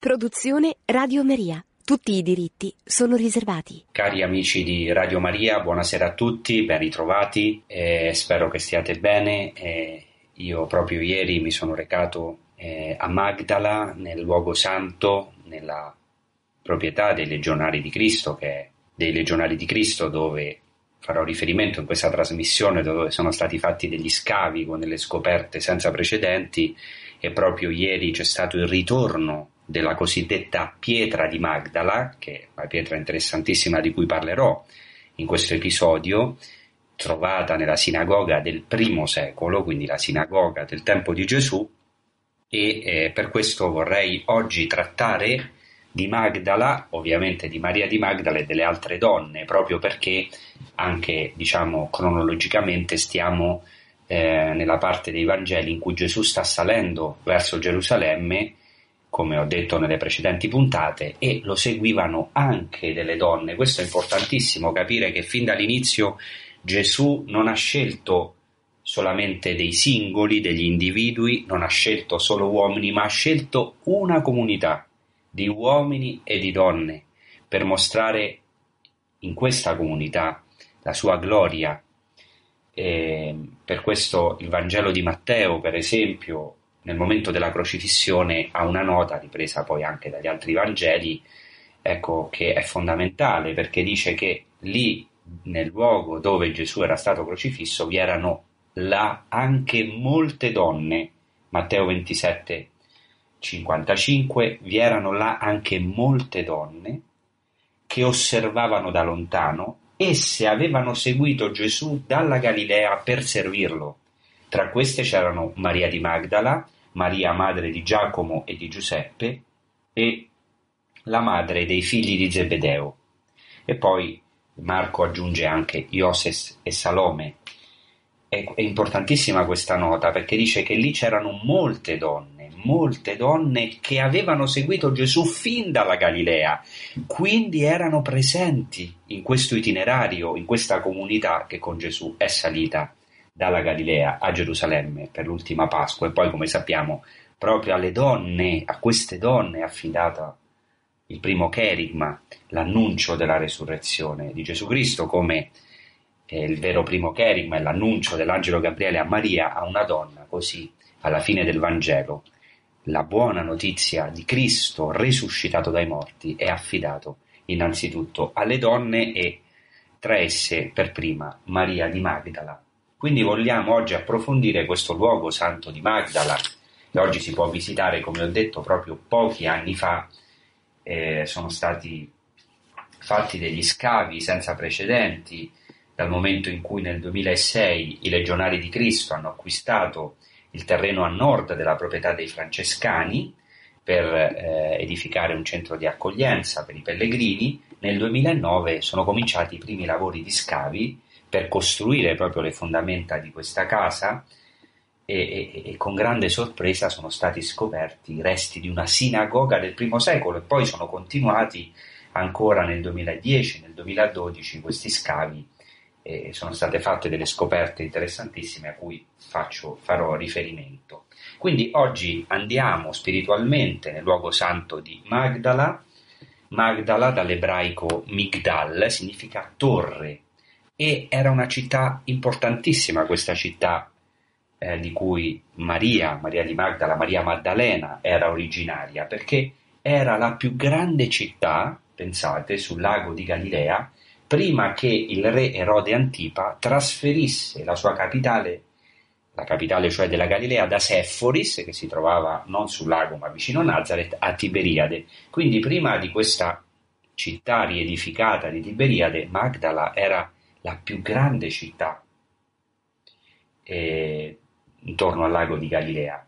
Produzione Radio Maria. Tutti i diritti sono riservati. Cari amici di Radio Maria, buonasera a tutti, ben ritrovati, eh, spero che stiate bene. Eh, io proprio ieri mi sono recato eh, a Magdala, nel luogo santo, nella proprietà dei Legionari di Cristo, che è dei Legionari di Cristo, dove farò riferimento in questa trasmissione, dove sono stati fatti degli scavi con delle scoperte senza precedenti e proprio ieri c'è stato il ritorno della cosiddetta pietra di Magdala, che è una pietra interessantissima di cui parlerò in questo episodio, trovata nella sinagoga del primo secolo, quindi la sinagoga del tempo di Gesù, e eh, per questo vorrei oggi trattare di Magdala, ovviamente di Maria di Magdala e delle altre donne, proprio perché anche diciamo cronologicamente stiamo eh, nella parte dei Vangeli in cui Gesù sta salendo verso Gerusalemme come ho detto nelle precedenti puntate, e lo seguivano anche delle donne. Questo è importantissimo capire che fin dall'inizio Gesù non ha scelto solamente dei singoli, degli individui, non ha scelto solo uomini, ma ha scelto una comunità di uomini e di donne per mostrare in questa comunità la sua gloria. E per questo il Vangelo di Matteo, per esempio, nel momento della crocifissione ha una nota ripresa poi anche dagli altri Vangeli, ecco che è fondamentale perché dice che lì nel luogo dove Gesù era stato crocifisso vi erano là anche molte donne, Matteo 27, 55, vi erano là anche molte donne che osservavano da lontano, esse avevano seguito Gesù dalla Galilea per servirlo. Tra queste c'erano Maria di Magdala, Maria madre di Giacomo e di Giuseppe e la madre dei figli di Zebedeo. E poi Marco aggiunge anche Ioses e Salome. È, importantissima questa nota perché dice che lì c'erano molte donne, molte donne che avevano seguito Gesù fin dalla Galilea, quindi erano presenti in questo itinerario, in questa comunità che con Gesù è salita dalla Galilea a Gerusalemme per l'ultima Pasqua. E poi come sappiamo proprio alle donne, a queste donne è affidata il primo cherigma, l'annuncio della resurrezione di Gesù Cristo come eh, il vero primo cherigma è l'annuncio dell'angelo Gabriele a Maria, a una donna, così alla fine del Vangelo. La buona notizia di Cristo risuscitato dai morti è affidato innanzitutto alle donne e tra esse per prima Maria di Magdala, quindi vogliamo oggi approfondire questo luogo santo di Magdala, che oggi si può visitare, come ho detto, proprio pochi anni fa. Eh, sono stati fatti degli scavi senza precedenti dal momento in cui nel 2006 i legionari di Cristo hanno acquistato il terreno a nord della proprietà dei francescani per eh, edificare un centro di accoglienza per i pellegrini, nel 2009 sono cominciati i primi lavori di scavi per costruire proprio le fondamenta di questa casa e, e, e, con grande sorpresa sono stati scoperti i resti di una sinagoga del primo secolo e poi sono continuati ancora nel 2010, nel 2012 questi scavi e sono state fatte delle scoperte interessantissime a cui faccio, farò riferimento. Quindi oggi andiamo spiritualmente nel luogo santo di Magdala. Magdala dall'ebraico Migdal significa torre e era una città importantissima questa città eh, di cui Maria, Maria di Magdala, Maria Maddalena era originaria perché era la più grande città, pensate, sul lago di Galilea, prima che il re Erode Antipa trasferisse la sua capitale, la capitale cioè della Galilea, da Seforis, che si trovava non sul lago ma vicino a Nazareth, a Tiberiade. Quindi prima di questa città riedificata di Tiberiade, Magdala era la più grande città eh, intorno al lago di Galilea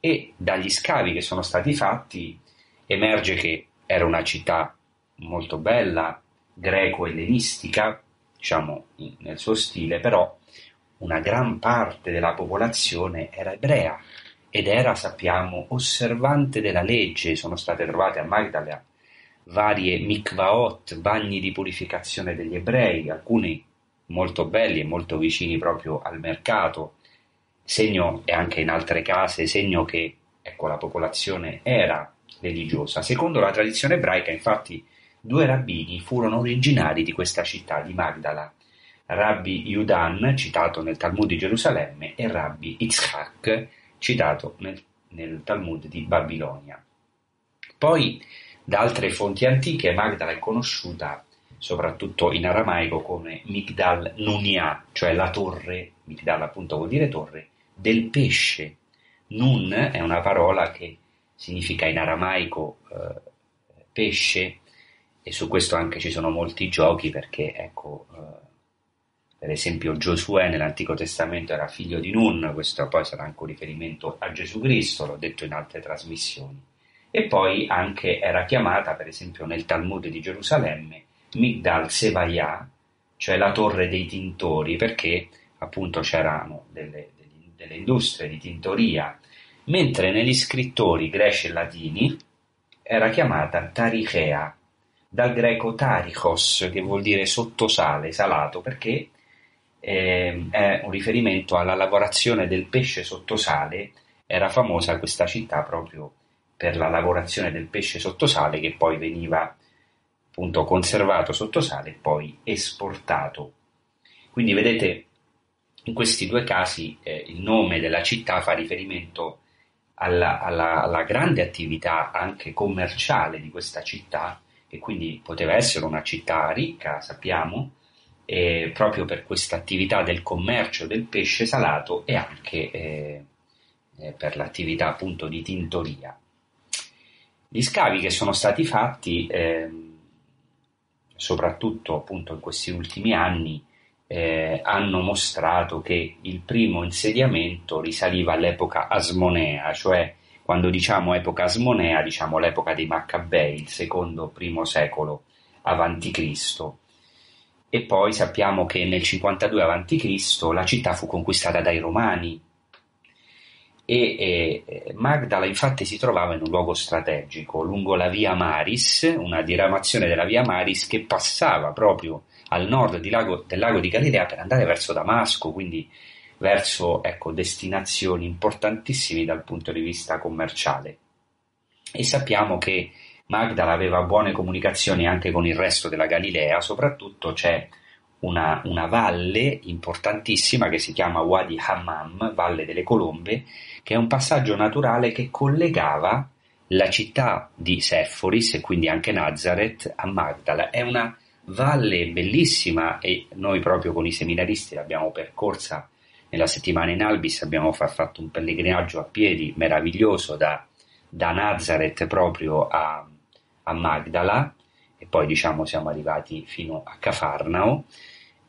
e dagli scavi che sono stati fatti emerge che era una città molto bella, greco-ellenistica, diciamo nel suo stile, però una gran parte della popolazione era ebrea ed era, sappiamo, osservante della legge. Sono state trovate a Magdala varie mikvaot, bagni di purificazione degli ebrei, alcuni molto belli e molto vicini proprio al mercato, segno e anche in altre case, segno che ecco, la popolazione era religiosa. Secondo la tradizione ebraica, infatti, due rabbini furono originari di questa città di Magdala, Rabbi Yudan, citato nel Talmud di Gerusalemme, e Rabbi Yitzhak, citato nel, nel Talmud di Babilonia. Poi, da altre fonti antiche, Magdala è conosciuta soprattutto in aramaico come Migdal Nunia, cioè la torre, Migdal appunto vuol dire torre, del pesce. Nun è una parola che significa in aramaico eh, pesce e su questo anche ci sono molti giochi perché ecco eh, per esempio Giosuè nell'Antico Testamento era figlio di Nun, questo poi sarà anche un riferimento a Gesù Cristo, l'ho detto in altre trasmissioni. E poi anche era chiamata, per esempio nel Talmud di Gerusalemme, Migdal Sevaya, cioè la torre dei tintori, perché appunto c'erano delle, delle industrie di tintoria, mentre negli scrittori greci e latini era chiamata Tarichea, dal greco tarichos, che vuol dire sottosale, salato, perché eh, è un riferimento alla lavorazione del pesce sottosale, era famosa questa città proprio per la lavorazione del pesce sottosale che poi veniva appunto conservato sottosale e poi esportato. Quindi vedete in questi due casi eh, il nome della città fa riferimento alla, alla, alla, grande attività anche commerciale di questa città, che quindi poteva essere una città ricca, sappiamo, eh, proprio per questa attività del commercio del pesce salato e anche eh, eh, per l'attività appunto di tintoria. Gli scavi che sono stati fatti, ehm, soprattutto appunto in questi ultimi anni, eh, hanno mostrato che il primo insediamento risaliva all'epoca asmonea, cioè quando diciamo epoca asmonea diciamo l'epoca dei Maccabei, il secondo primo secolo avanti Cristo e poi sappiamo che nel 52 a.C. la città fu conquistata dai Romani e, e, Magdala infatti si trovava in un luogo strategico lungo la via Maris, una diramazione della via Maris che passava proprio al nord lago, del lago di Galilea per andare verso Damasco, quindi verso ecco, destinazioni importantissime dal punto di vista commerciale. E sappiamo che Magdala aveva buone comunicazioni anche con il resto della Galilea, soprattutto c'è una, una, valle importantissima che si chiama Wadi Hammam, Valle delle Colombe, che è un passaggio naturale che collegava la città di Seforis e quindi anche Nazareth a Magdala. È una valle bellissima e noi proprio con i seminaristi l'abbiamo percorsa nella settimana in Albis, abbiamo fatto un pellegrinaggio a piedi meraviglioso da, da Nazareth proprio a, a Magdala e poi diciamo siamo arrivati fino a Cafarnao.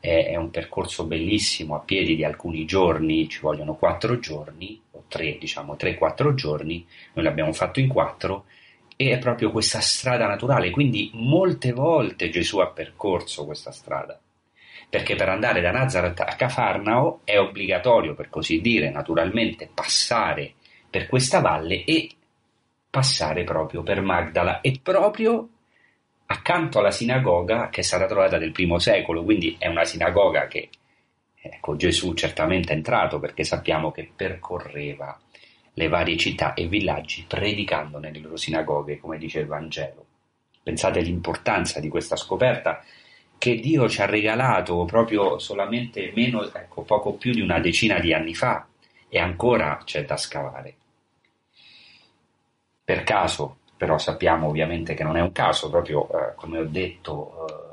È, un percorso bellissimo a piedi di alcuni giorni, ci vogliono quattro giorni, tre, diciamo tre, quattro giorni, noi l'abbiamo fatto in quattro e è proprio questa strada naturale, quindi molte volte Gesù ha percorso questa strada perché per andare da Nazareth a Cafarnao è obbligatorio, per così dire, naturalmente passare per questa valle e passare proprio per Magdala e proprio accanto alla sinagoga che stata trovata del primo secolo, quindi è una sinagoga che ecco, Gesù certamente è entrato perché sappiamo che percorreva le varie città e villaggi predicando nelle loro sinagoghe, come dice il Vangelo. Pensate all'importanza di questa scoperta che Dio ci ha regalato proprio solamente meno, ecco, poco più di una decina di anni fa e ancora c'è da scavare per caso, però sappiamo ovviamente che non è un caso, proprio eh, come ho detto, eh,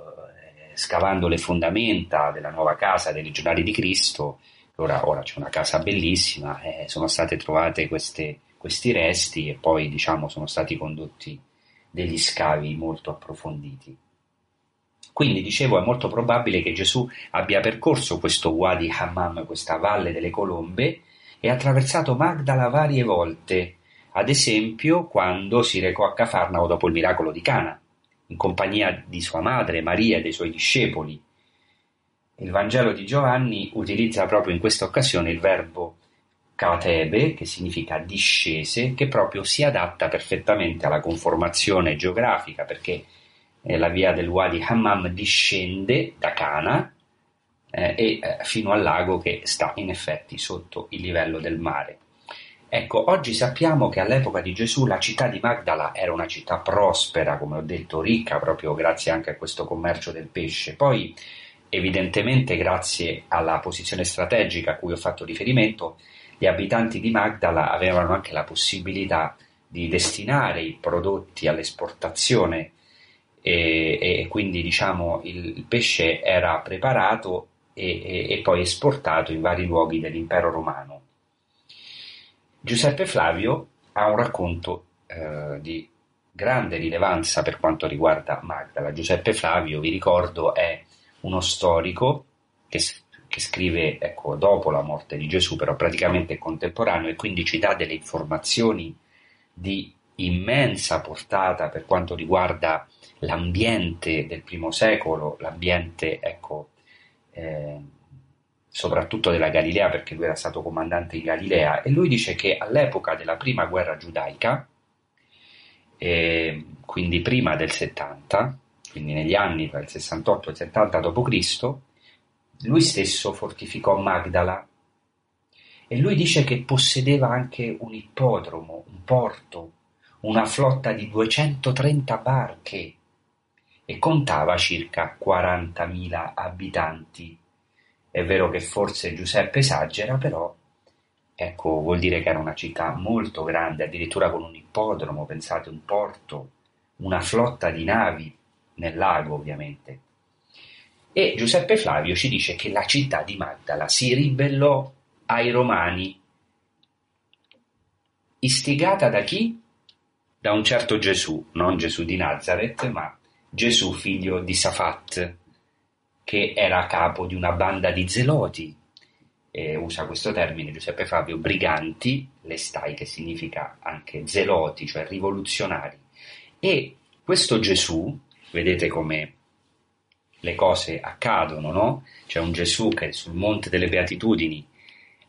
scavando le fondamenta della nuova casa dei legionari di Cristo, ora, ora c'è una casa bellissima, eh, sono state trovate queste, questi resti e poi diciamo sono stati condotti degli scavi molto approfonditi. Quindi dicevo è molto probabile che Gesù abbia percorso questo Wadi Hammam, questa valle delle colombe, e attraversato Magdala varie volte, ad esempio quando si recò a Cafarnao dopo il miracolo di Cana, in compagnia di sua madre Maria e dei suoi discepoli. Il Vangelo di Giovanni utilizza proprio in questa occasione il verbo katebe, che significa discese, che proprio si adatta perfettamente alla conformazione geografica, perché eh, la via del Wadi Hammam discende da Cana eh, e eh, fino al lago che sta in effetti sotto il livello del mare. Ecco, oggi sappiamo che all'epoca di Gesù la città di Magdala era una città prospera, come ho detto, ricca proprio grazie anche a questo commercio del pesce. Poi, evidentemente, grazie alla posizione strategica a cui ho fatto riferimento, gli abitanti di Magdala avevano anche la possibilità di destinare i prodotti all'esportazione e, e quindi diciamo il, pesce era preparato e, e, e poi esportato in vari luoghi dell'impero romano. Giuseppe Flavio ha un racconto eh, di grande rilevanza per quanto riguarda Magdala. Giuseppe Flavio, vi ricordo, è uno storico che, che scrive ecco, dopo la morte di Gesù, però praticamente contemporaneo, e quindi ci dà delle informazioni di immensa portata per quanto riguarda l'ambiente del primo secolo, l'ambiente ecco, eh, soprattutto della Galilea perché lui era stato comandante in Galilea e lui dice che all'epoca della prima guerra giudaica, eh, quindi prima del 70, quindi negli anni tra il 68 e il 70 d.C., lui stesso fortificò Magdala e lui dice che possedeva anche un ippodromo, un porto, una flotta di 230 barche e contava circa 40.000 abitanti è vero che forse Giuseppe esagera, però ecco, vuol dire che era una città molto grande, addirittura con un ippodromo, pensate, un porto, una flotta di navi nel lago, ovviamente. E Giuseppe Flavio ci dice che la città di Magdala si ribellò ai romani, istigata da chi? Da un certo Gesù, non Gesù di Nazareth, ma Gesù figlio di Safat, che era a capo di una banda di zeloti, eh, usa questo termine Giuseppe Fabio, briganti, lestai che significa anche zeloti, cioè rivoluzionari. E questo Gesù, vedete come le cose accadono, no? C'è un Gesù che sul Monte delle Beatitudini,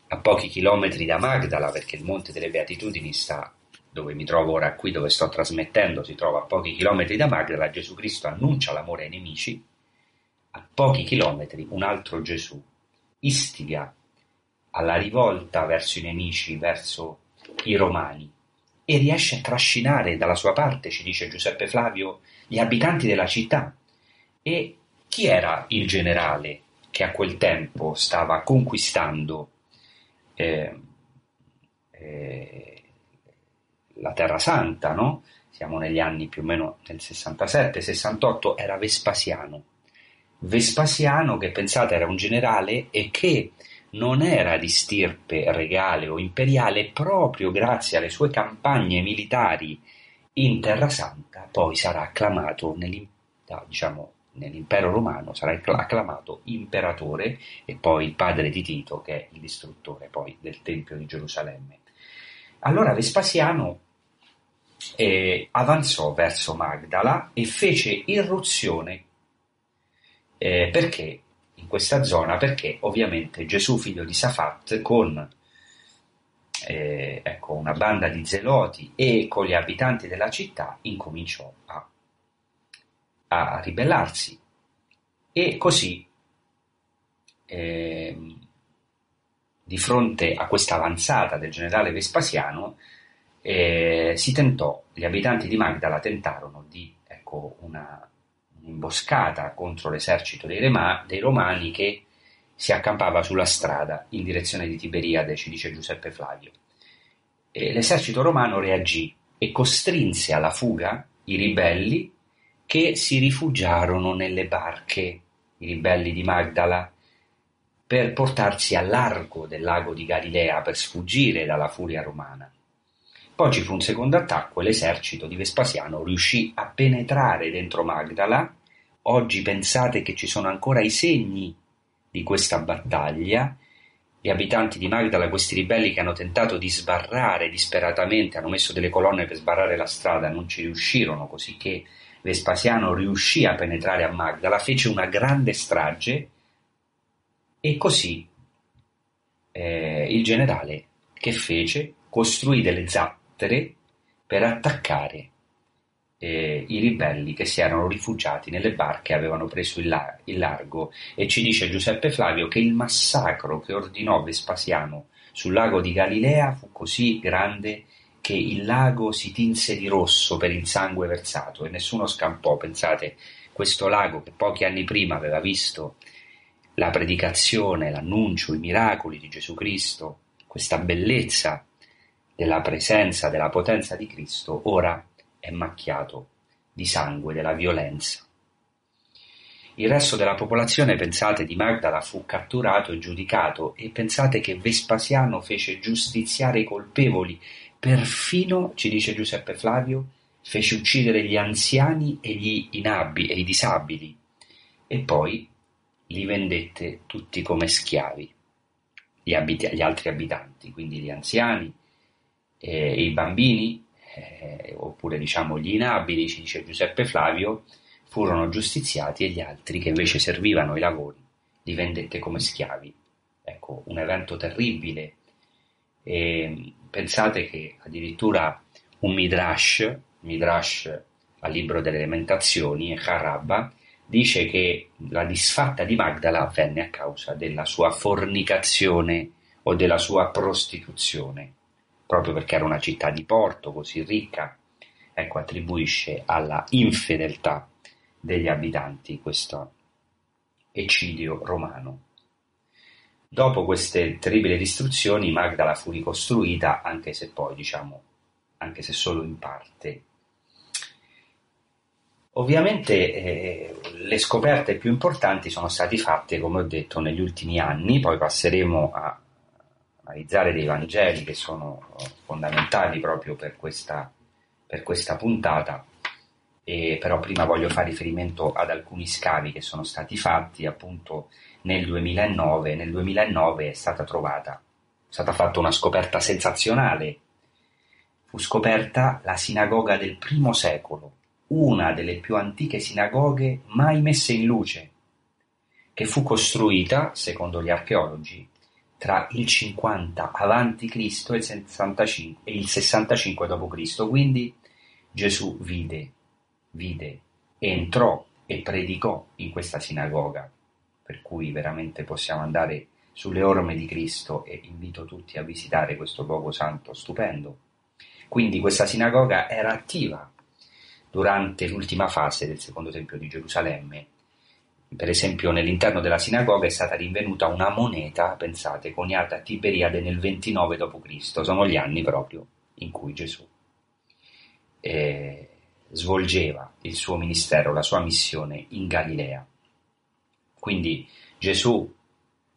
a pochi chilometri da Magdala, perché il Monte delle Beatitudini sta dove mi trovo ora qui, dove sto trasmettendo, si trova a pochi chilometri da Magdala, Gesù Cristo annuncia l'amore ai nemici a pochi chilometri un altro Gesù istiga alla rivolta verso i nemici, verso i romani e riesce a trascinare dalla sua parte, ci dice Giuseppe Flavio, gli abitanti della città. E chi era il generale che a quel tempo stava conquistando eh, eh, la Terra Santa, no? Siamo negli anni più o meno nel 67-68, era Vespasiano. Vespasiano, che pensate era un generale e che non era di stirpe regale o imperiale, proprio grazie alle sue campagne militari in Terra Santa, poi sarà acclamato diciamo, nell'impero romano, sarà acclamato imperatore e poi il padre di Tito, che è il distruttore poi del Tempio di Gerusalemme. Allora Vespasiano eh, avanzò verso Magdala e fece irruzione eh, perché in questa zona? Perché ovviamente Gesù, figlio di Safat, con eh, ecco, una banda di zeloti e con gli abitanti della città, incominciò a, a ribellarsi. E così, eh, di fronte a questa avanzata del generale Vespasiano, eh, si tentò, gli abitanti di Magdala tentarono di ecco, una, un'imboscata contro l'esercito dei, Rema, dei Romani che si accampava sulla strada in direzione di Tiberiade, ci dice Giuseppe Flavio. E l'esercito romano reagì e costrinse alla fuga i ribelli che si rifugiarono nelle barche, i ribelli di Magdala, per portarsi a largo del lago di Galilea per sfuggire dalla furia romana. Poi ci fu un secondo attacco e l'esercito di Vespasiano riuscì a penetrare dentro Magdala. Oggi pensate che ci sono ancora i segni di questa battaglia. Gli abitanti di Magdala, questi ribelli che hanno tentato di sbarrare disperatamente, hanno messo delle colonne per sbarrare la strada, non ci riuscirono, così che Vespasiano riuscì a penetrare a Magdala, fece una grande strage e così eh, il generale che fece costruì delle zappe battere per attaccare eh, i ribelli che si erano rifugiati nelle barche avevano preso il, il largo e ci dice Giuseppe Flavio che il massacro che ordinò Vespasiano sul lago di Galilea fu così grande che il lago si tinse di rosso per il sangue versato e nessuno scampò. Pensate, questo lago che pochi anni prima aveva visto la predicazione, l'annuncio, i miracoli di Gesù Cristo, questa bellezza della presenza, della potenza di Cristo, ora è macchiato di sangue, della violenza. Il resto della popolazione, pensate, di Magdala fu catturato e giudicato e pensate che Vespasiano fece giustiziare i colpevoli, perfino, ci dice Giuseppe Flavio, fece uccidere gli anziani e gli inabili e i disabili e poi li vendette tutti come schiavi, gli, abit- gli altri abitanti, quindi gli anziani, eh, i bambini, eh, oppure diciamo gli inabili, ci dice Giuseppe Flavio, furono giustiziati e gli altri che invece servivano i lavori li vendette come schiavi. Ecco, un evento terribile. E pensate che addirittura un Midrash, Midrash al libro delle lamentazioni, Harabba, dice che la disfatta di Magdala avvenne a causa della sua fornicazione o della sua prostituzione, proprio perché era una città di porto così ricca, ecco, attribuisce alla infedeltà degli abitanti questo eccidio romano. Dopo queste terribili distruzioni Magdala fu ricostruita, anche se poi, diciamo, anche se solo in parte. Ovviamente eh, le scoperte più importanti sono state fatte, come ho detto, negli ultimi anni, poi passeremo a analizzare dei Vangeli che sono fondamentali proprio per questa, per questa puntata e però prima voglio fare riferimento ad alcuni scavi che sono stati fatti appunto nel 2009. Nel 2009 è stata trovata, è stata fatta una scoperta sensazionale. Fu scoperta la sinagoga del primo secolo, una delle più antiche sinagoghe mai messe in luce, che fu costruita, secondo gli archeologi, tra il 50 a.C. e il 65, e il 65 d.C. Quindi Gesù vide vide, entrò e predicò in questa sinagoga, per cui veramente possiamo andare sulle orme di Cristo e invito tutti a visitare questo luogo santo stupendo. Quindi questa sinagoga era attiva durante l'ultima fase del secondo tempio di Gerusalemme. Per esempio nell'interno della sinagoga è stata rinvenuta una moneta, pensate, coniata a Tiberiade nel 29 d.C., sono gli anni proprio in cui Gesù eh, svolgeva il suo ministero, la sua missione in Galilea. Quindi Gesù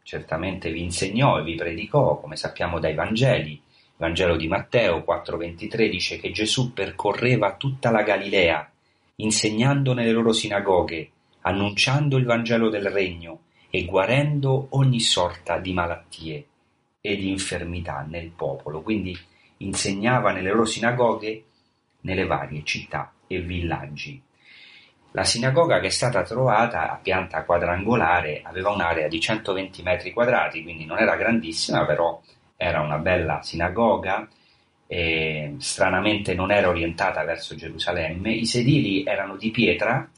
certamente vi insegnò e vi predicò, come sappiamo dai Vangeli. Il Vangelo di Matteo 4:23 dice che Gesù percorreva tutta la Galilea, insegnando nelle loro sinagoghe, annunciando il Vangelo del Regno e guarendo ogni sorta di malattie e di infermità nel popolo. Quindi insegnava nelle loro sinagoghe nelle varie città e villaggi. La sinagoga che è stata trovata a pianta quadrangolare aveva un'area di 120 metri quadrati, quindi non era grandissima, però era una bella sinagoga, stranamente non era orientata verso Gerusalemme, i sedili erano di pietra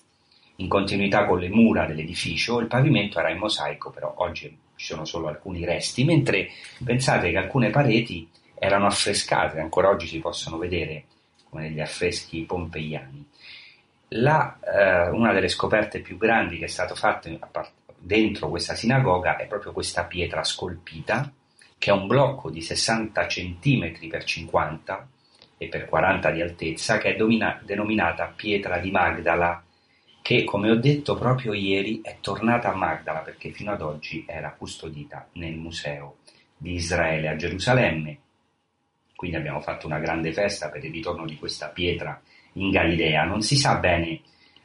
in continuità con le mura dell'edificio, il pavimento era in mosaico, però oggi ci sono solo alcuni resti, mentre pensate che alcune pareti erano affrescate, ancora oggi si possono vedere come negli affreschi pompeiani. La, eh, una delle scoperte più grandi che è stato fatto dentro questa sinagoga è proprio questa pietra scolpita, che è un blocco di 60 cm per 50 e per 40 di altezza, che è domina- denominata pietra di Magdala, che come ho detto proprio ieri è tornata a Magdala perché fino ad oggi era custodita nel museo di Israele a Gerusalemme quindi abbiamo fatto una grande festa per il ritorno di questa pietra in Galilea. Non si sa bene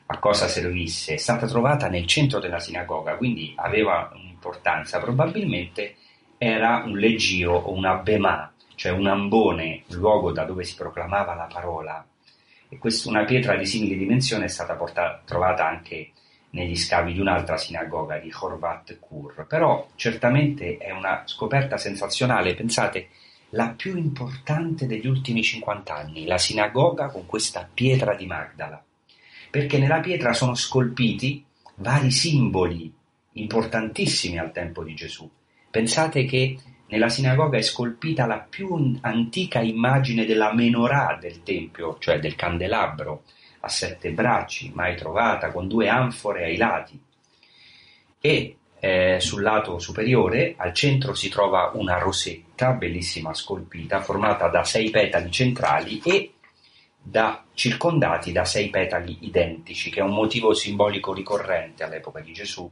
a cosa servisse, è stata trovata nel centro della sinagoga, quindi aveva un'importanza, probabilmente era un leggio o una bema, cioè un ambone, luogo da dove si proclamava la parola. E questa, una pietra di simile dimensione è stata portata, trovata anche negli scavi di un'altra sinagoga di Horvat Kur. Però certamente è una scoperta sensazionale, pensate la più importante degli ultimi 50 anni, la sinagoga con questa pietra di Magdala, perché nella pietra sono scolpiti vari simboli importantissimi al tempo di Gesù. Pensate che nella sinagoga è scolpita la più antica immagine della menorah del Tempio, cioè del candelabro, a sette bracci, mai trovata, con due anfore ai lati. E eh, sul lato superiore, al centro, si trova una rosetta, bellissima scolpita, formata da sei petali centrali e da, circondati da sei petali identici, che è un motivo simbolico ricorrente all'epoca di Gesù.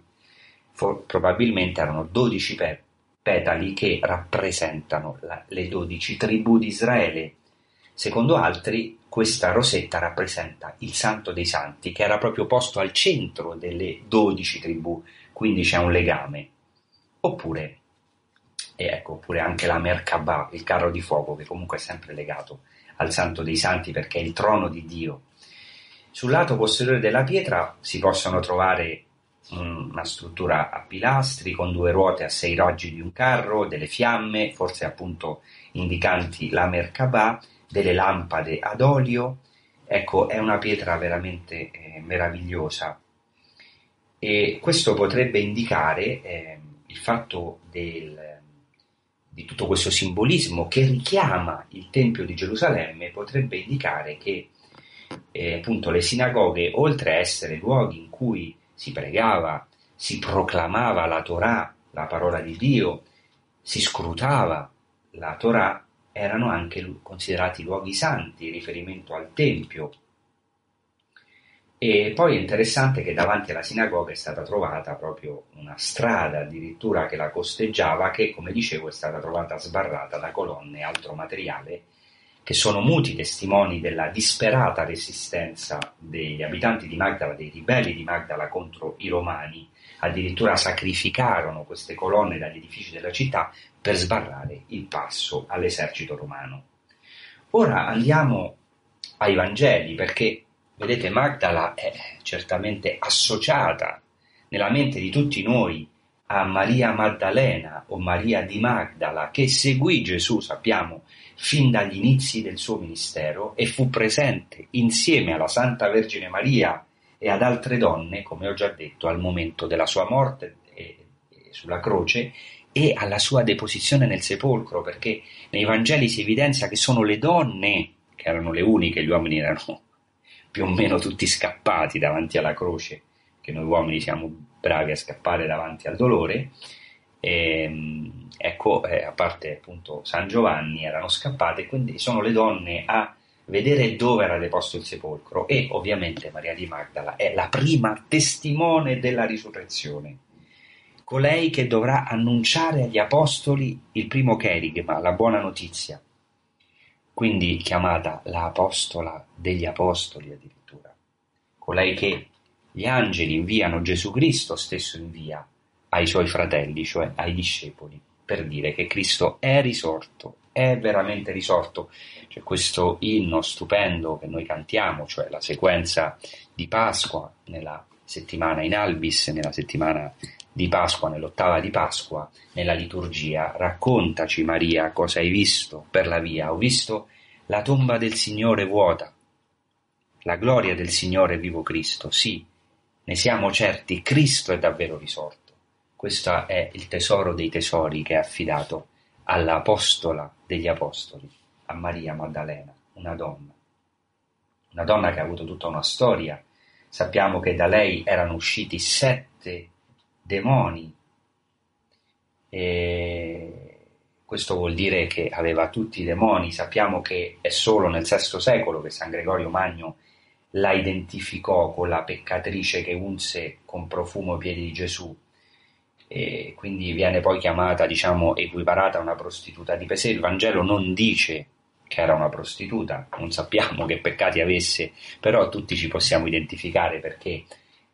For, probabilmente erano dodici petali petali che rappresentano la, le dodici tribù di Israele. Secondo altri, questa rosetta rappresenta il Santo dei Santi, che era proprio posto al centro delle dodici tribù, quindi c'è un legame. Oppure, ecco, oppure anche la Merkabah, il carro di fuoco, che comunque è sempre legato al Santo dei Santi perché è il trono di Dio. Sul lato posteriore della pietra si possono trovare una struttura a pilastri con due ruote a sei raggi di un carro, delle fiamme, forse appunto indicanti la Merkabah, delle lampade ad olio. Ecco, è una pietra veramente eh, meravigliosa. E questo potrebbe indicare eh, il fatto del, di tutto questo simbolismo che richiama il Tempio di Gerusalemme, potrebbe indicare che eh, appunto le sinagoghe, oltre a essere luoghi in cui si pregava, si proclamava la Torah, la parola di Dio, si scrutava la Torah, erano anche considerati luoghi santi riferimento al Tempio. E poi è interessante che davanti alla sinagoga è stata trovata proprio una strada addirittura che la costeggiava, che come dicevo è stata trovata sbarrata da colonne e altro materiale che sono muti testimoni della disperata resistenza degli abitanti di Magdala, dei ribelli di Magdala contro i romani, addirittura sacrificarono queste colonne dagli edifici della città per sbarrare il passo all'esercito romano. Ora andiamo ai Vangeli perché, vedete, Magdala è certamente associata nella mente di tutti noi a Maria Maddalena o Maria di Magdala che seguì Gesù, sappiamo, fin dagli inizi del suo ministero e fu presente insieme alla Santa Vergine Maria e ad altre donne, come ho già detto, al momento della sua morte sulla croce e alla sua deposizione nel sepolcro, perché nei Vangeli si evidenzia che sono le donne, che erano le uniche, gli uomini erano più o meno tutti scappati davanti alla croce, che noi uomini siamo bravi a scappare davanti al dolore, e, ehm, ecco, eh, a parte appunto San Giovanni, erano scappate, quindi sono le donne a vedere dove era deposto il sepolcro. E ovviamente Maria di Magdala è la prima testimone della risurrezione, colei che dovrà annunciare agli apostoli il primo cherigma, la buona notizia, quindi chiamata l'apostola degli apostoli addirittura, colei che gli angeli inviano Gesù Cristo stesso invia ai suoi fratelli, cioè ai discepoli, per dire che Cristo è risorto, è veramente risorto. C'è questo inno stupendo che noi cantiamo, cioè la sequenza di Pasqua nella settimana in Albis, nella settimana di Pasqua, nell'ottava di Pasqua, nella liturgia. Raccontaci Maria cosa hai visto per la via. Ho visto la tomba del Signore vuota. La gloria del Signore vivo Cristo, sì, ne siamo certi, Cristo è davvero risorto. Questo è il tesoro dei tesori che è affidato all'apostola degli apostoli, a Maria Maddalena, una donna. Una donna che ha avuto tutta una storia. Sappiamo che da lei erano usciti sette demoni e questo vuol dire che aveva tutti i demoni. Sappiamo che è solo nel VI secolo che San Gregorio Magno la identificò con la peccatrice che unse con profumo i piedi di Gesù. E quindi viene poi chiamata, diciamo, equiparata a una prostituta di per sé. Il Vangelo non dice che era una prostituta, non sappiamo che peccati avesse, però tutti ci possiamo identificare perché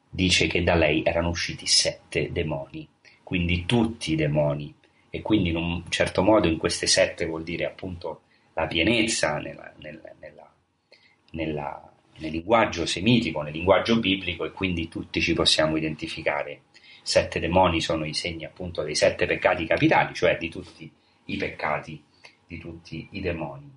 dice che da lei erano usciti sette demoni, quindi tutti i demoni, e quindi in un certo modo in queste sette vuol dire appunto la pienezza nella, nella, nella, nella, nel linguaggio semitico, nel linguaggio biblico e quindi tutti ci possiamo identificare sette demoni sono i segni appunto dei sette peccati capitali, cioè di tutti i peccati di tutti i demoni.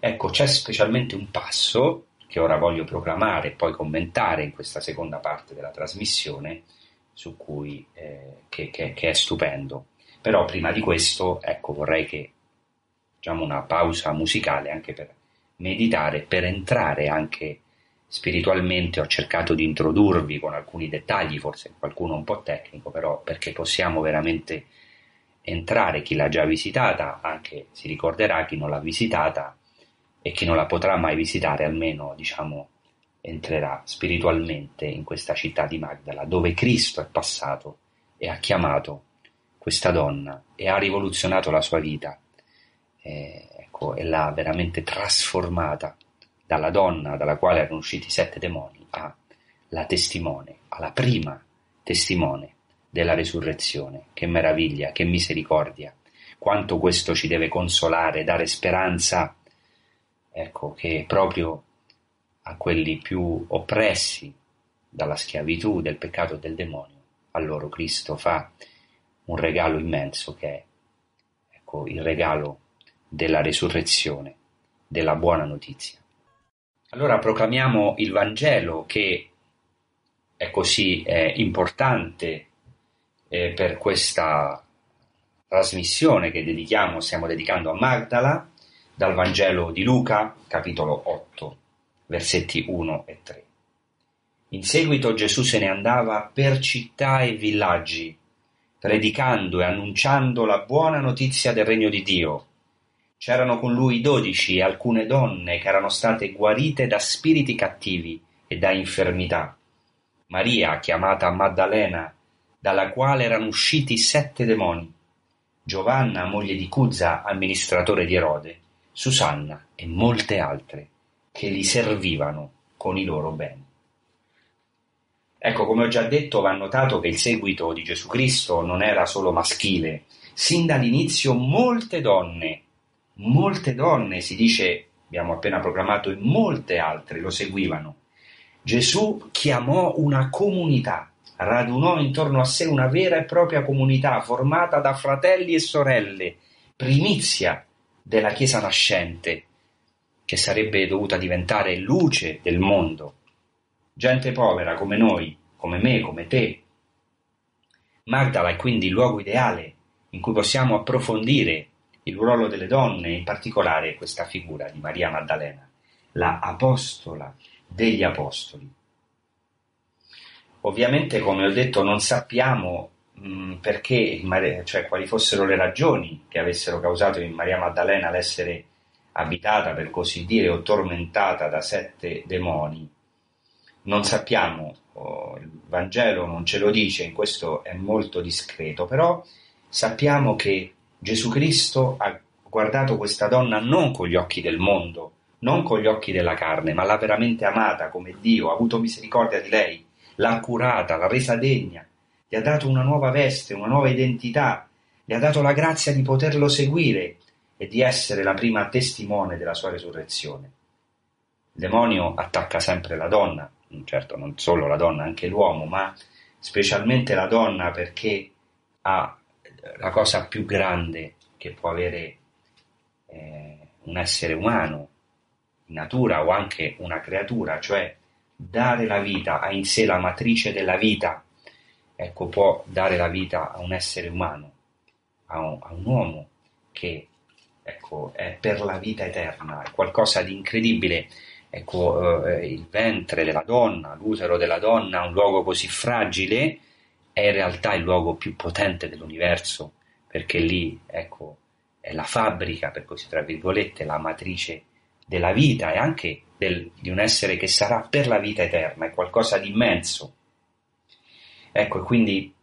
Ecco, c'è specialmente un passo che ora voglio proclamare e poi commentare in questa seconda parte della trasmissione, su cui, eh, che, che, che è stupendo. Però prima di questo, ecco, vorrei che facciamo una pausa musicale anche per meditare, per entrare anche spiritualmente. Ho cercato di introdurvi con alcuni dettagli, forse qualcuno un po' tecnico, però perché possiamo veramente entrare. Chi l'ha già visitata, anche si ricorderà chi non l'ha visitata e chi non la potrà mai visitare, almeno diciamo entrerà spiritualmente in questa città di Magdala, dove Cristo è passato e ha chiamato questa donna e ha rivoluzionato la sua vita eh, ecco, e l'ha veramente trasformata dalla donna dalla quale erano usciti sette demoni alla testimone, alla prima testimone della resurrezione. Che meraviglia, che misericordia, quanto questo ci deve consolare, dare speranza, ecco, che proprio a quelli più oppressi dalla schiavitù, del peccato e del demonio, a loro Cristo fa un regalo immenso che è ecco, il regalo della resurrezione, della buona notizia. Allora proclamiamo il Vangelo che è così eh, importante eh, per questa trasmissione che dedichiamo, stiamo dedicando a Magdala, dal Vangelo di Luca, capitolo 8 versetti 1 e 3. In seguito Gesù se ne andava per città e villaggi, predicando e annunciando la buona notizia del regno di Dio. C'erano con lui dodici alcune donne che erano state guarite da spiriti cattivi e da infermità. Maria, chiamata Maddalena, dalla quale erano usciti sette demoni. Giovanna, moglie di Cuzza, amministratore di Erode, Susanna e molte altre che li servivano con i loro beni. Ecco, come ho già detto, va notato che il seguito di Gesù Cristo non era solo maschile. Sin dall'inizio molte donne, molte donne, si dice, abbiamo appena proclamato, e molte altre lo seguivano. Gesù chiamò una comunità, radunò intorno a sé una vera e propria comunità formata da fratelli e sorelle, primizia della Chiesa nascente, che sarebbe dovuta diventare luce del mondo. Gente povera come noi, come me, come te. Magdala è quindi il luogo ideale in cui possiamo approfondire il ruolo delle donne, in particolare questa figura di Maria Maddalena, la apostola degli apostoli. Ovviamente, come ho detto, non sappiamo mh, mm, perché, cioè quali fossero le ragioni che avessero causato in Maria Maddalena l'essere abitata per così dire o tormentata da sette demoni. Non sappiamo, oh, il Vangelo non ce lo dice, in questo è molto discreto, però sappiamo che Gesù Cristo ha guardato questa donna non con gli occhi del mondo, non con gli occhi della carne, ma l'ha veramente amata come Dio, ha avuto misericordia di lei, l'ha curata, l'ha resa degna, gli ha dato una nuova veste, una nuova identità, le ha dato la grazia di poterlo seguire e di essere la prima testimone della sua resurrezione. Il demonio attacca sempre la donna, certo non solo la donna, anche l'uomo, ma specialmente la donna perché ha la cosa più grande che può avere eh, un essere umano in natura o anche una creatura, cioè dare la vita, ha in sé la matrice della vita, ecco, può dare la vita a un essere umano, a un, a un uomo che ecco, è per la vita eterna, è qualcosa di incredibile. Ecco, eh, il ventre della donna, l'utero della donna, un luogo così fragile, è in realtà il luogo più potente dell'universo, perché lì, ecco, è la fabbrica, per così tra virgolette, la matrice della vita e anche del, di un essere che sarà per la vita eterna, è qualcosa di immenso. Ecco, quindi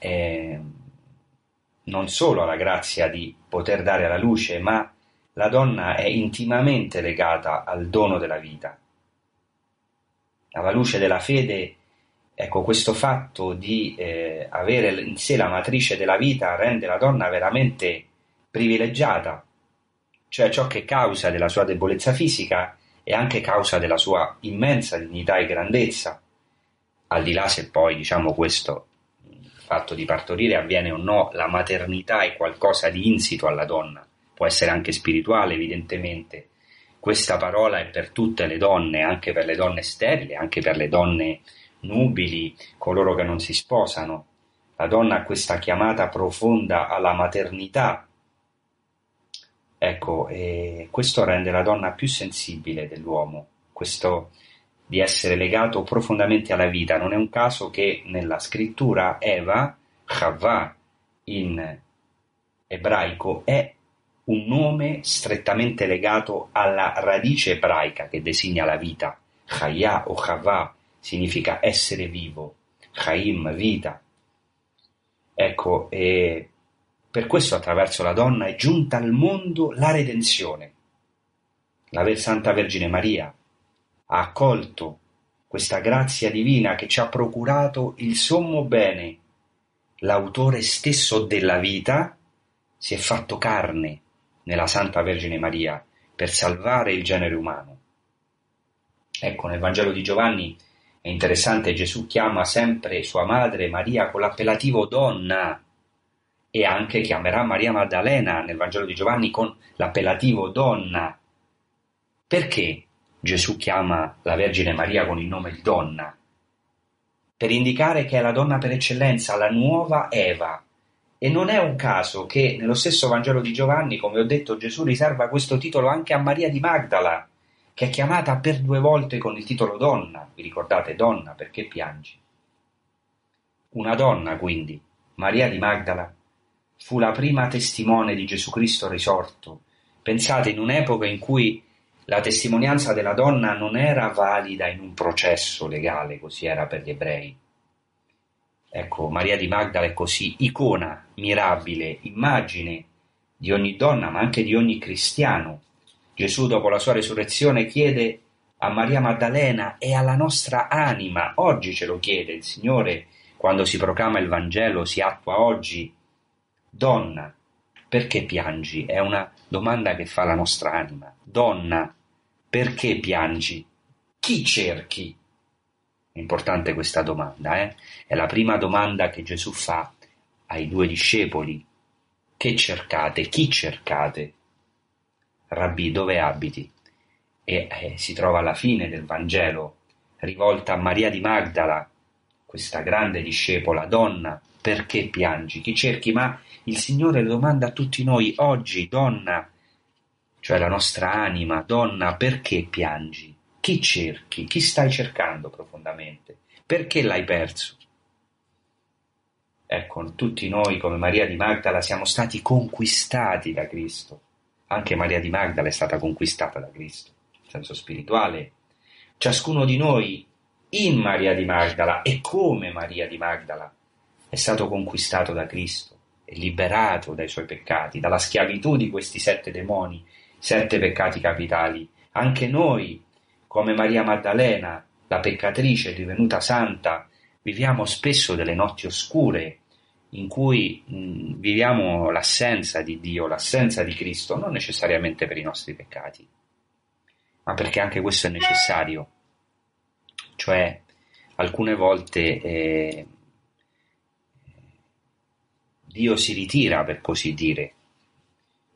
eh, non solo alla grazia di poter dare alla luce, ma la donna è intimamente legata al dono della vita. Alla luce della fede, ecco, questo fatto di eh, avere in sé la matrice della vita rende la donna veramente privilegiata, cioè ciò che causa della sua debolezza fisica è anche causa della sua immensa dignità e grandezza, al di là se poi, diciamo, questo fatto di partorire avviene o no, la maternità è qualcosa di insito alla donna, può essere anche spirituale evidentemente. Questa parola è per tutte le donne, anche per le donne sterili, anche per le donne nubili, coloro che non si sposano. La donna ha questa chiamata profonda alla maternità. Ecco, e questo rende la donna più sensibile dell'uomo, questo di essere legato profondamente alla vita. Non è un caso che nella scrittura Eva, Chava, in ebraico, è un nome strettamente legato alla radice ebraica che designa la vita. Chaya o Chava significa essere vivo, Chaim, vita. Ecco, e per questo attraverso la donna è giunta al mondo la redenzione. La Santa Vergine Maria ha accolto questa grazia divina che ci ha procurato il sommo bene. L'autore stesso della vita si è fatto carne nella Santa Vergine Maria per salvare il genere umano. Ecco, nel Vangelo di Giovanni è interessante, Gesù chiama sempre sua madre Maria con l'appellativo donna e anche chiamerà Maria Maddalena nel Vangelo di Giovanni con l'appellativo donna. Perché Gesù chiama la Vergine Maria con il nome di donna? Per indicare che è la donna per eccellenza, la nuova Eva, e non è un caso che nello stesso Vangelo di Giovanni, come ho detto, Gesù riserva questo titolo anche a Maria di Magdala, che è chiamata per due volte con il titolo donna. Vi ricordate donna perché piangi? Una donna, quindi, Maria di Magdala, fu la prima testimone di Gesù Cristo risorto. Pensate, in un'epoca in cui la testimonianza della donna non era valida in un processo legale, così era per gli ebrei Ecco, Maria di Magdala è così icona, mirabile, immagine di ogni donna, ma anche di ogni cristiano. Gesù, dopo la sua resurrezione, chiede a Maria Maddalena e alla nostra anima, oggi ce lo chiede il Signore, quando si proclama il Vangelo, si attua oggi. Donna, perché piangi? È una domanda che fa la nostra anima. Donna, perché piangi? Chi cerchi? Importante questa domanda, eh? È la prima domanda che Gesù fa ai due discepoli. Che cercate? Chi cercate? Rabbi, dove abiti? E eh, si trova alla fine del Vangelo, rivolta a Maria di Magdala, questa grande discepola, donna, perché piangi? Chi cerchi? Ma il Signore lo domanda a tutti noi oggi, donna, cioè la nostra anima, donna, perché piangi? Chi cerchi? Chi stai cercando profondamente? Perché l'hai perso? Ecco, tutti noi come Maria di Magdala siamo stati conquistati da Cristo. Anche Maria di Magdala è stata conquistata da Cristo, in senso spirituale. Ciascuno di noi in Maria di Magdala e come Maria di Magdala è stato conquistato da Cristo e liberato dai suoi peccati, dalla schiavitù di questi sette demoni, sette peccati capitali. Anche noi come Maria Maddalena, la peccatrice divenuta santa, viviamo spesso delle notti oscure in cui mh, viviamo l'assenza di Dio, l'assenza di Cristo, non necessariamente per i nostri peccati, ma perché anche questo è necessario. Cioè, alcune volte eh, Dio si ritira, per così dire.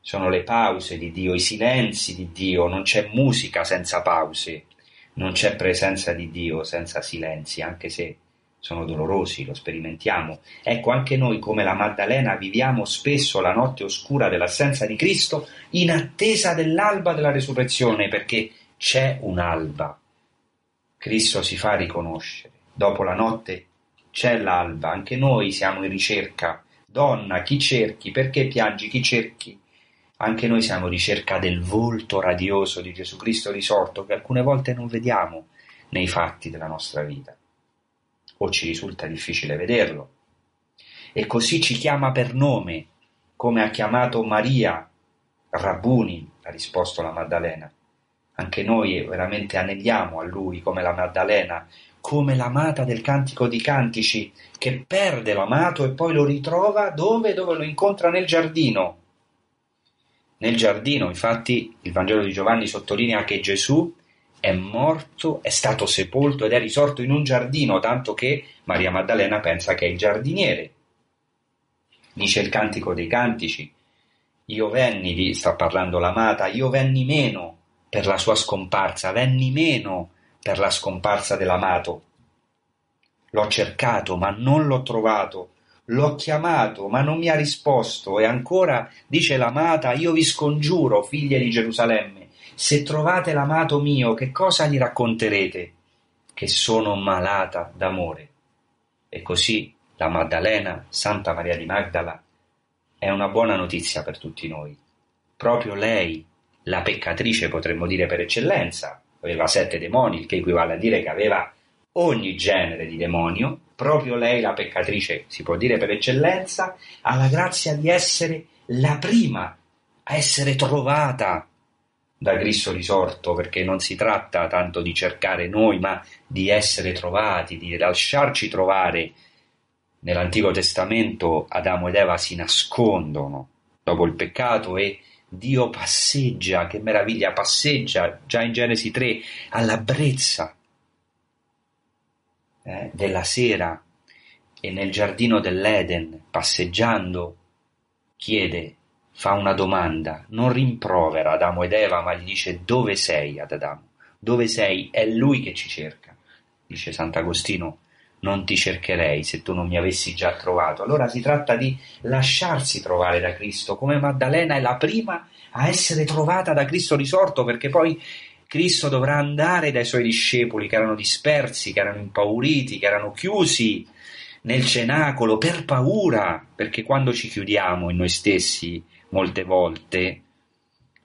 Sono le pause di Dio, i silenzi di Dio, non c'è musica senza pause. Non c'è presenza di Dio senza silenzi, anche se sono dolorosi, lo sperimentiamo. Ecco, anche noi come la Maddalena viviamo spesso la notte oscura dell'assenza di Cristo in attesa dell'alba della resurrezione, perché c'è un'alba. Cristo si fa riconoscere. Dopo la notte c'è l'alba, anche noi siamo in ricerca. Donna, chi cerchi? Perché piangi? Chi cerchi? Anche noi siamo in ricerca del volto radioso di Gesù Cristo risorto che alcune volte non vediamo nei fatti della nostra vita o ci risulta difficile vederlo. E così ci chiama per nome, come ha chiamato Maria Rabbuni, ha risposto la Maddalena. Anche noi veramente anelliamo a lui come la Maddalena, come l'amata del cantico di cantici, che perde l'amato e poi lo ritrova dove? Dove lo incontra nel giardino nel giardino, infatti, il Vangelo di Giovanni sottolinea che Gesù è morto, è stato sepolto ed è risorto in un giardino, tanto che Maria Maddalena pensa che è il giardiniere. Dice il Cantico dei Cantici, io venni, sta parlando l'amata, io venni meno per la sua scomparsa, venni meno per la scomparsa dell'amato. L'ho cercato, ma non l'ho trovato. l'ho chiamato, ma non mi ha risposto. E ancora dice l'amata, io vi scongiuro, figlie di Gerusalemme, se trovate l'amato mio, che cosa gli racconterete? Che sono malata d'amore. E così la Maddalena, Santa Maria di Magdala, è una buona notizia per tutti noi. Proprio lei, la peccatrice potremmo dire per eccellenza, aveva sette demoni, il che equivale a dire che aveva ogni genere di demonio, proprio lei, la peccatrice, si può dire per eccellenza, ha la grazia di essere la prima a essere trovata da Cristo risorto, perché non si tratta tanto di cercare noi, ma di essere trovati, di lasciarci trovare. Nell'Antico Testamento Adamo ed Eva si nascondono dopo il peccato e Dio passeggia, che meraviglia, passeggia già in Genesi 3 alla brezza eh, della sera e nel giardino dell'Eden, passeggiando, chiede, fa una domanda, non rimprovera Adamo ed Eva, ma gli dice dove sei ad Adamo? Dove sei? È lui che ci cerca. Dice Sant'Agostino, non ti cercherei se tu non mi avessi già trovato. Allora si tratta di lasciarsi trovare da Cristo, come Maddalena è la prima a essere trovata da Cristo risorto, perché poi Cristo dovrà andare dai suoi discepoli che erano dispersi, che erano impauriti, che erano chiusi nel cenacolo per paura, perché quando ci chiudiamo in noi stessi molte volte,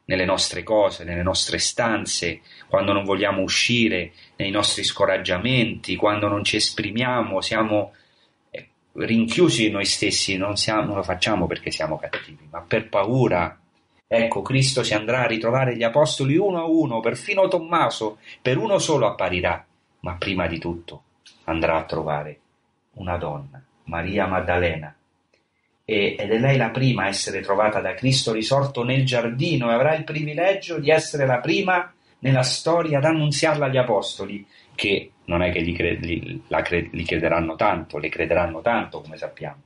nelle nostre cose, nelle nostre stanze, quando non vogliamo uscire, nei nostri scoraggiamenti, quando non ci esprimiamo, siamo eh, rinchiusi in noi stessi, non, siamo, non lo facciamo perché siamo cattivi, ma per paura Ecco, Cristo si andrà a ritrovare gli apostoli uno a uno, perfino Tommaso, per uno solo apparirà, ma prima di tutto andrà a trovare una donna, Maria Maddalena. E, ed è lei la prima a essere trovata da Cristo risorto nel giardino e avrà il privilegio di essere la prima nella storia ad annunziarla agli apostoli, che non è che gli, cre- gli, cre- gli crederanno tanto, le crederanno tanto, come sappiamo.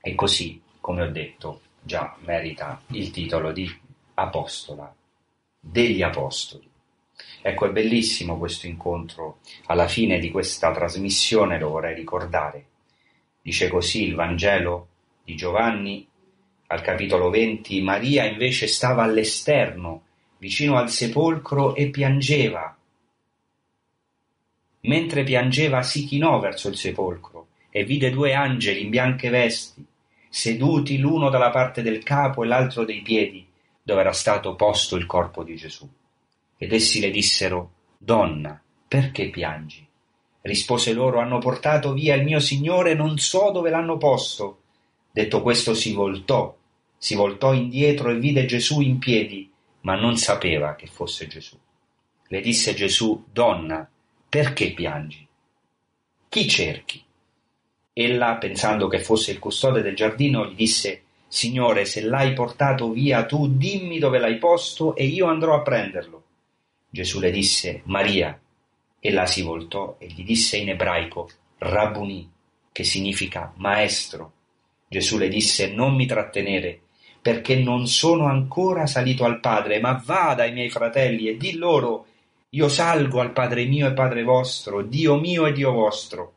E così, come ho detto, già merita il titolo di apostola degli apostoli. Ecco, è bellissimo questo incontro. Alla fine di questa trasmissione lo vorrei ricordare. Dice così il Vangelo di Giovanni al capitolo 20, Maria invece stava all'esterno, vicino al sepolcro e piangeva. Mentre piangeva si chinò verso il sepolcro e vide due angeli in bianche vesti seduti l'uno dalla parte del capo e l'altro dei piedi, dove era stato posto il corpo di Gesù. Ed essi le dissero, Donna, perché piangi? Rispose loro, hanno portato via il mio Signore, non so dove l'hanno posto. Detto questo si voltò, si voltò indietro e vide Gesù in piedi, ma non sapeva che fosse Gesù. Le disse Gesù, Donna, perché piangi? Chi cerchi? Ella, pensando che fosse il custode del giardino, gli disse Signore, se l'hai portato via tu, dimmi dove l'hai posto e io andrò a prenderlo. Gesù le disse Maria. Ella si voltò e gli disse in ebraico Rabbuni, che significa maestro. Gesù le disse Non mi trattenere, perché non sono ancora salito al Padre, ma va dai miei fratelli e di loro Io salgo al Padre mio e Padre vostro, Dio mio e Dio vostro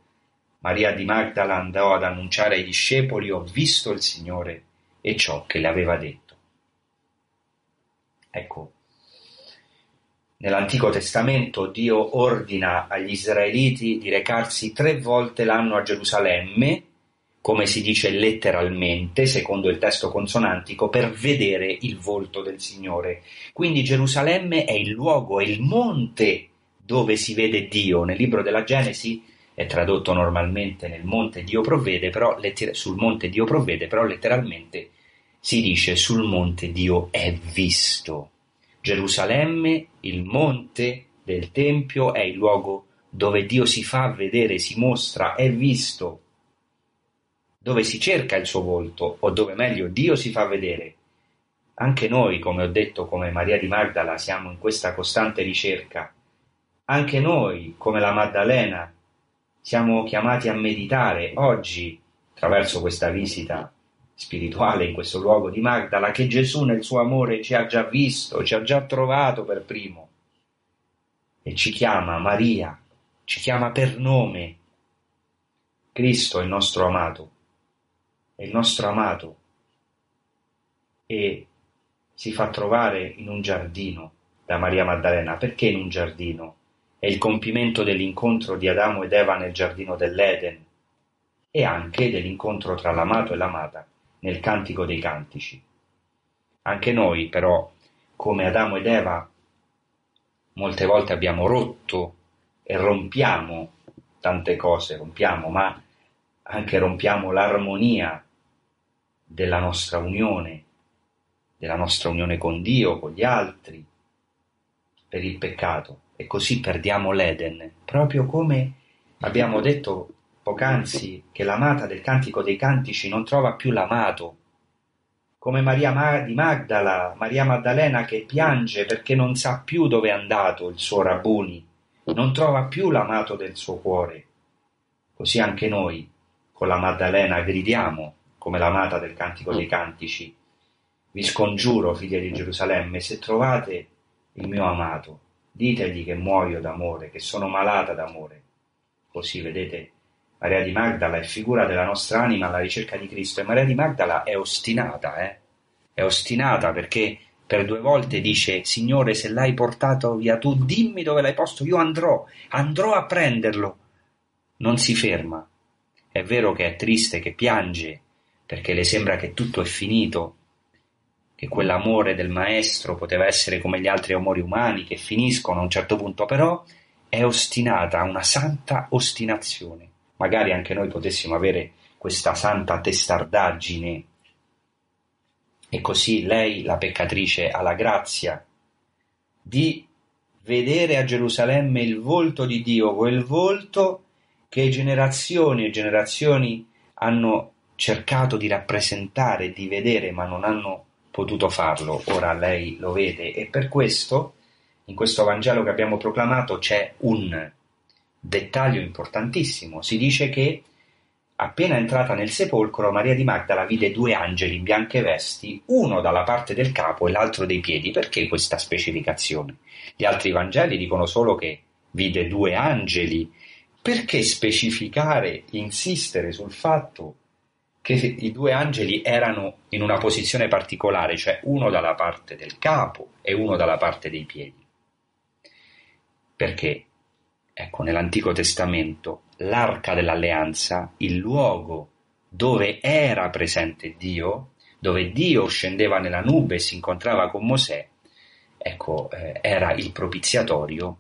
Maria di Magdala andò ad annunciare ai discepoli ho visto il Signore e ciò che le aveva detto. Ecco, nell'Antico Testamento Dio ordina agli israeliti di recarsi tre volte l'anno a Gerusalemme, come si dice letteralmente, secondo il testo consonantico, per vedere il volto del Signore. Quindi Gerusalemme è il luogo, è il monte dove si vede Dio. Nel libro della Genesi è tradotto normalmente nel monte Dio provvede, però letter- sul monte Dio provvede, però letteralmente si dice sul monte Dio è visto. Gerusalemme, il monte del Tempio, è il luogo dove Dio si fa vedere, si mostra, è visto, dove si cerca il suo volto, o dove meglio Dio si fa vedere. Anche noi, come ho detto, come Maria di Magdala, siamo in questa costante ricerca. Anche noi, come la Maddalena, siamo chiamati a meditare oggi, attraverso questa visita spirituale in questo luogo di Magdala, che Gesù nel suo amore ci ha già visto, ci ha già trovato per primo e ci chiama Maria, ci chiama per nome Cristo è il nostro amato, è il nostro amato e si fa trovare in un giardino da Maria Maddalena. Perché in un giardino? È il compimento dell'incontro di Adamo ed Eva nel giardino dell'Eden e anche dell'incontro tra l'amato e l'amata nel Cantico dei Cantici. Anche noi, però, come Adamo ed Eva, molte volte abbiamo rotto e rompiamo tante cose, rompiamo, ma anche rompiamo l'armonia della nostra unione, della nostra unione con Dio, con gli altri, per il peccato e così perdiamo l'Eden, proprio come abbiamo detto poc'anzi che l'amata del Cantico dei Cantici non trova più l'amato, come Maria di Magdala, Maria Maddalena che piange perché non sa più dove è andato il suo Rabbuni, non trova più l'amato del suo cuore. Così anche noi, con la Maddalena, gridiamo come l'amata del Cantico dei Cantici. Vi scongiuro, figlie di Gerusalemme, se trovate il mio amato, ditegli che muoio d'amore, che sono malata d'amore. Così, vedete, Maria di Magdala è figura della nostra anima alla ricerca di Cristo e Maria di Magdala è ostinata, eh? È ostinata perché per due volte dice Signore se l'hai portato via tu dimmi dove l'hai posto, io andrò, andrò a prenderlo. Non si ferma. È vero che è triste, che piange, perché le sembra che tutto è finito, che quell'amore del maestro poteva essere come gli altri amori umani che finiscono a un certo punto, però è ostinata, una santa ostinazione magari anche noi potessimo avere questa santa testardaggine e così lei, la peccatrice, ha la grazia di vedere a Gerusalemme il volto di Dio, quel volto che generazioni e generazioni hanno cercato di rappresentare, di vedere, ma non hanno potuto farlo. Ora lei lo vede e per questo in questo Vangelo che abbiamo proclamato c'è un Dettaglio importantissimo, si dice che appena entrata nel sepolcro Maria di Magdala vide due angeli in bianche vesti, uno dalla parte del capo e l'altro dei piedi. Perché questa specificazione? Gli altri Vangeli dicono solo che vide due angeli. Perché specificare, insistere sul fatto che i due angeli erano in una posizione particolare, cioè uno dalla parte del capo e uno dalla parte dei piedi? Perché? Ecco, nell'Antico Testamento, l'arca dell'alleanza, il luogo dove era presente Dio, dove Dio scendeva nella nube e si incontrava con Mosè, ecco, eh, era il propiziatorio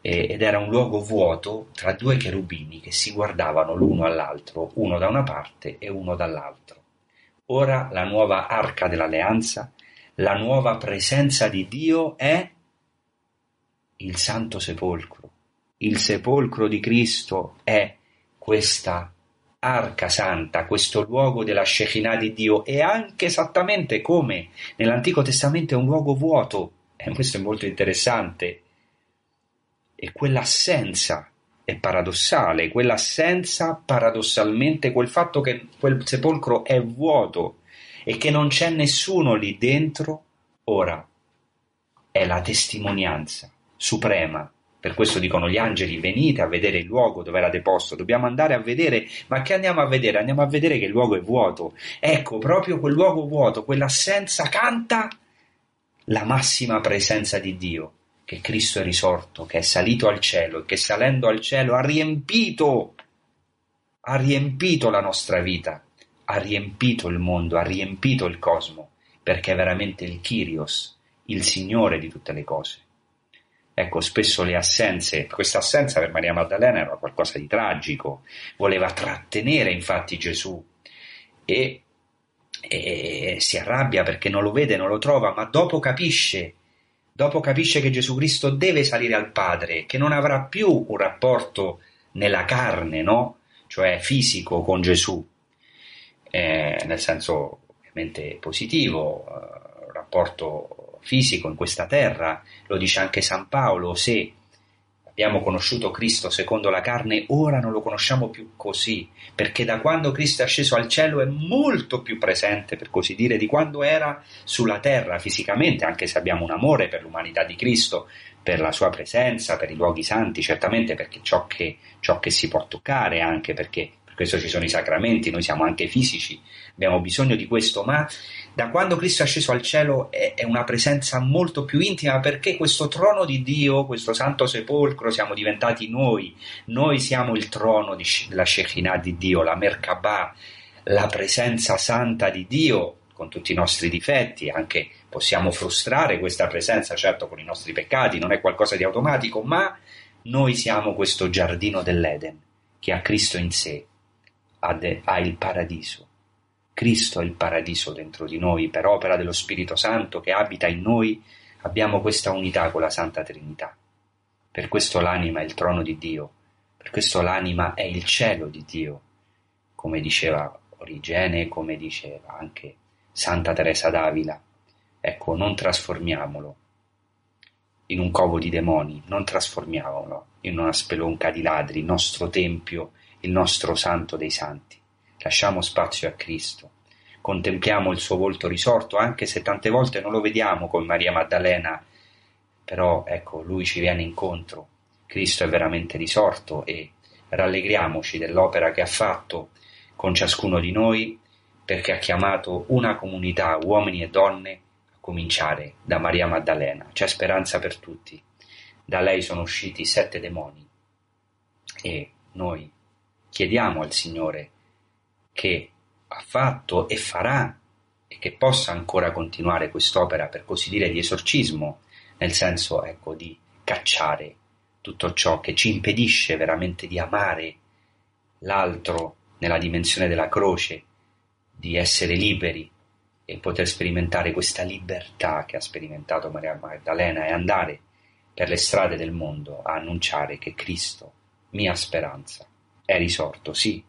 eh, ed era un luogo vuoto tra due cherubini che si guardavano l'uno all'altro, uno da una parte e uno dall'altro. Ora la nuova arca dell'alleanza, la nuova presenza di Dio è il Santo Sepolcro il sepolcro di Cristo è questa arca santa, questo luogo della Shekinah di Dio. E anche esattamente come nell'Antico Testamento è un luogo vuoto, e questo è molto interessante, e quell'assenza è paradossale, quell'assenza paradossalmente, quel fatto che quel sepolcro è vuoto e che non c'è nessuno lì dentro, ora è la testimonianza suprema per questo dicono gli angeli, venite a vedere il luogo dove era deposto, dobbiamo andare a vedere, ma che andiamo a vedere? Andiamo a vedere che il luogo è vuoto. Ecco, proprio quel luogo vuoto, quell'assenza canta la massima presenza di Dio, che Cristo è risorto, che è salito al cielo e che salendo al cielo ha riempito, ha riempito la nostra vita, ha riempito il mondo, ha riempito il cosmo, perché è veramente il Kyrios, il Signore di tutte le cose. Ecco, spesso le assenze, questa assenza per Maria Maddalena era qualcosa di tragico, voleva trattenere infatti Gesù e, e si arrabbia perché non lo vede, non lo trova, ma dopo capisce, dopo capisce che Gesù Cristo deve salire al Padre, che non avrà più un rapporto nella carne, no? Cioè fisico con Gesù, eh, nel senso ovviamente positivo, eh, rapporto fisico in questa terra, lo dice anche San Paolo, se abbiamo conosciuto Cristo secondo la carne, ora non lo conosciamo più così, perché da quando Cristo è sceso al cielo è molto più presente, per così dire, di quando era sulla terra fisicamente, anche se abbiamo un amore per l'umanità di Cristo, per la sua presenza, per i luoghi santi, certamente perché ciò che, ciò che si può toccare, anche perché questo ci sono i sacramenti, noi siamo anche fisici, abbiamo bisogno di questo, ma da quando Cristo è sceso al cielo è, è una presenza molto più intima perché questo trono di Dio, questo santo sepolcro, siamo diventati noi, noi siamo il trono della Shekinah di Dio, la Merkabah, la presenza santa di Dio con tutti i nostri difetti, anche possiamo frustrare questa presenza, certo con i nostri peccati, non è qualcosa di automatico, ma noi siamo questo giardino dell'Eden che ha Cristo in sé, ha, de, ha il paradiso. Cristo è il paradiso dentro di noi, per opera dello Spirito Santo che abita in noi, abbiamo questa unità con la Santa Trinità. Per questo l'anima è il trono di Dio, per questo l'anima è il cielo di Dio, come diceva Origene, come diceva anche Santa Teresa d'Avila. Ecco, non trasformiamolo in un covo di demoni, non trasformiamolo in una spelonca di ladri, il nostro tempio, il nostro santo dei santi. Lasciamo spazio a Cristo, contempliamo il suo volto risorto, anche se tante volte non lo vediamo come Maria Maddalena, però ecco, lui ci viene incontro, Cristo è veramente risorto e rallegriamoci dell'opera che ha fatto con ciascuno di noi, perché ha chiamato una comunità, uomini e donne, a cominciare da Maria Maddalena. C'è speranza per tutti. Da lei sono usciti sette demoni e noi chiediamo al Signore che ha fatto e farà e che possa ancora continuare quest'opera, per così dire, di esorcismo, nel senso, ecco, di cacciare tutto ciò che ci impedisce veramente di amare l'altro nella dimensione della croce, di essere liberi e poter sperimentare questa libertà che ha sperimentato Maria Maddalena e andare per le strade del mondo a annunciare che Cristo, mia speranza, è risorto, sì,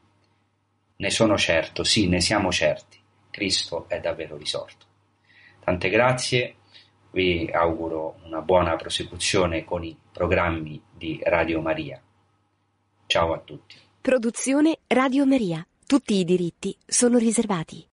ne sono certo, sì, ne siamo certi. Cristo è davvero risorto. Tante grazie, vi auguro una buona prosecuzione con i programmi di Radio Maria. Ciao a tutti. Produzione Radio Maria. Tutti i diritti sono riservati.